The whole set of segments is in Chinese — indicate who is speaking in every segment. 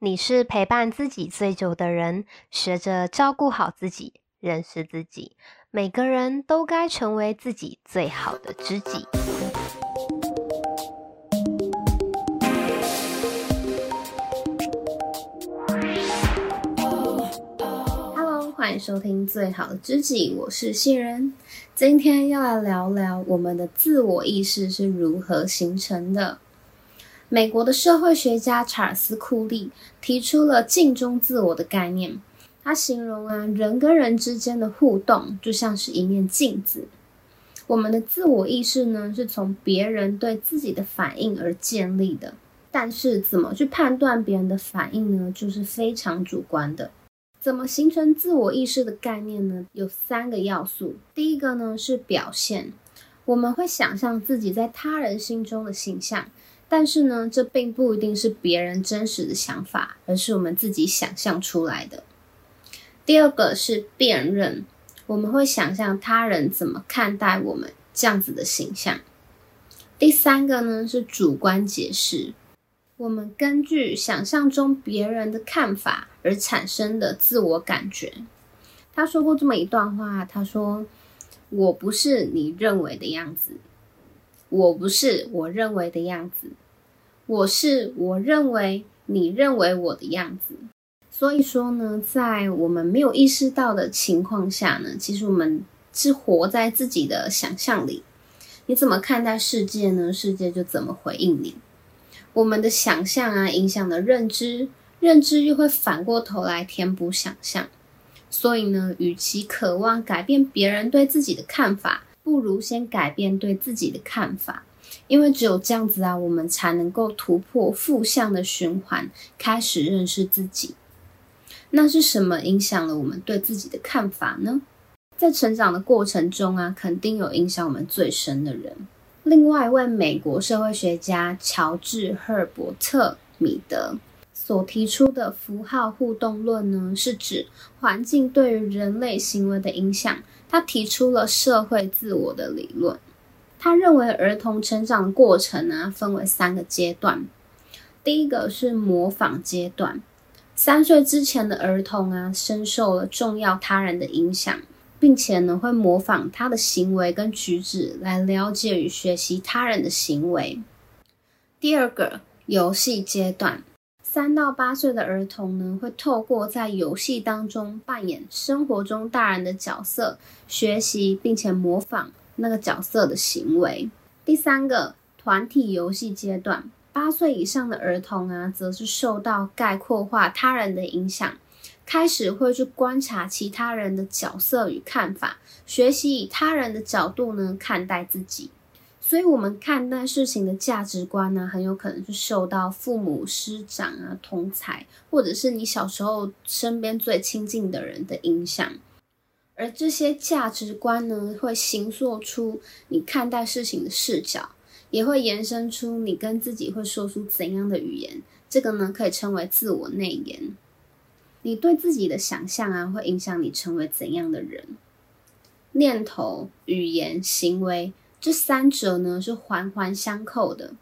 Speaker 1: 你是陪伴自己最久的人，学着照顾好自己，认识自己。每个人都该成为自己最好的知己。Hello，欢迎收听《最好的知己》，我是杏仁。今天要来聊聊我们的自我意识是如何形成的。美国的社会学家查尔斯·库利提出了镜中自我的概念。他形容啊，人跟人之间的互动就像是一面镜子。我们的自我意识呢，是从别人对自己的反应而建立的。但是，怎么去判断别人的反应呢？就是非常主观的。怎么形成自我意识的概念呢？有三个要素。第一个呢是表现，我们会想象自己在他人心中的形象。但是呢，这并不一定是别人真实的想法，而是我们自己想象出来的。第二个是辨认，我们会想象他人怎么看待我们这样子的形象。第三个呢是主观解释，我们根据想象中别人的看法而产生的自我感觉。他说过这么一段话，他说：“我不是你认为的样子。”我不是我认为的样子，我是我认为你认为我的样子。所以说呢，在我们没有意识到的情况下呢，其实我们是活在自己的想象里。你怎么看待世界呢？世界就怎么回应你。我们的想象啊，影响了认知，认知又会反过头来填补想象。所以呢，与其渴望改变别人对自己的看法，不如先改变对自己的看法，因为只有这样子啊，我们才能够突破负向的循环，开始认识自己。那是什么影响了我们对自己的看法呢？在成长的过程中啊，肯定有影响我们最深的人。另外一位美国社会学家乔治·赫尔伯特·米德所提出的符号互动论呢，是指环境对于人类行为的影响。他提出了社会自我的理论。他认为儿童成长过程呢，分为三个阶段。第一个是模仿阶段，三岁之前的儿童啊，深受了重要他人的影响，并且呢，会模仿他的行为跟举止来了解与学习他人的行为。第二个游戏阶段。三到八岁的儿童呢，会透过在游戏当中扮演生活中大人的角色，学习并且模仿那个角色的行为。第三个团体游戏阶段，八岁以上的儿童啊，则是受到概括化他人的影响，开始会去观察其他人的角色与看法，学习以他人的角度呢看待自己。所以，我们看待事情的价值观呢，很有可能是受到父母师长啊、同侪，或者是你小时候身边最亲近的人的影响。而这些价值观呢，会形塑出你看待事情的视角，也会延伸出你跟自己会说出怎样的语言。这个呢，可以称为自我内言。你对自己的想象啊，会影响你成为怎样的人。念头、语言、行为。这三者呢，是环环相扣的。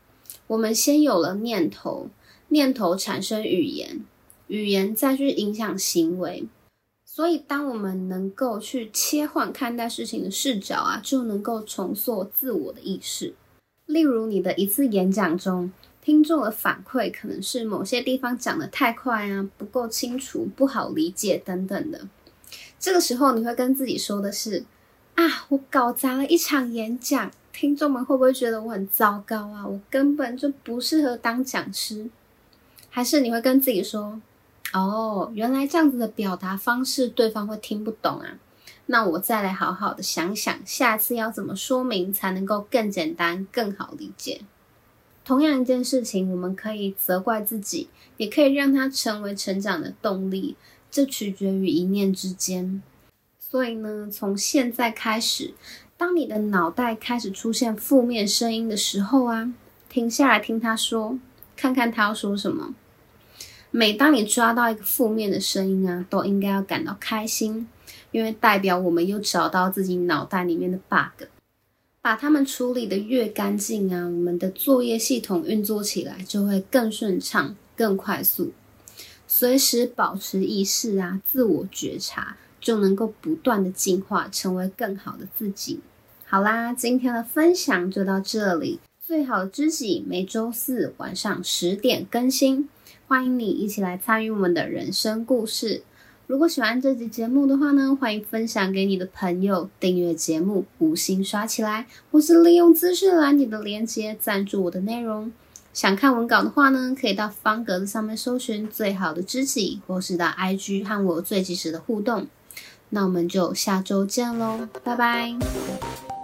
Speaker 1: 我们先有了念头，念头产生语言，语言再去影响行为。所以，当我们能够去切换看待事情的视角啊，就能够重塑自我的意识。例如，你的一次演讲中，听众的反馈可能是某些地方讲得太快啊，不够清楚，不好理解等等的。这个时候，你会跟自己说的是。啊！我搞砸了一场演讲，听众们会不会觉得我很糟糕啊？我根本就不适合当讲师。还是你会跟自己说：“哦，原来这样子的表达方式，对方会听不懂啊。”那我再来好好的想想，下次要怎么说明才能够更简单、更好理解。同样一件事情，我们可以责怪自己，也可以让它成为成长的动力，这取决于一念之间。所以呢，从现在开始，当你的脑袋开始出现负面声音的时候啊，停下来听他说，看看他要说什么。每当你抓到一个负面的声音啊，都应该要感到开心，因为代表我们又找到自己脑袋里面的 bug，把它们处理得越干净啊，我们的作业系统运作起来就会更顺畅、更快速。随时保持意识啊，自我觉察，就能够不断的进化，成为更好的自己。好啦，今天的分享就到这里。最好的知己每周四晚上十点更新，欢迎你一起来参与我们的人生故事。如果喜欢这集节目的话呢，欢迎分享给你的朋友，订阅节目，五星刷起来，或是利用资讯栏里的链接赞助我的内容。想看文稿的话呢，可以到方格子上面搜寻最好的知己，或是到 IG 和我最及时的互动。那我们就下周见喽，拜拜。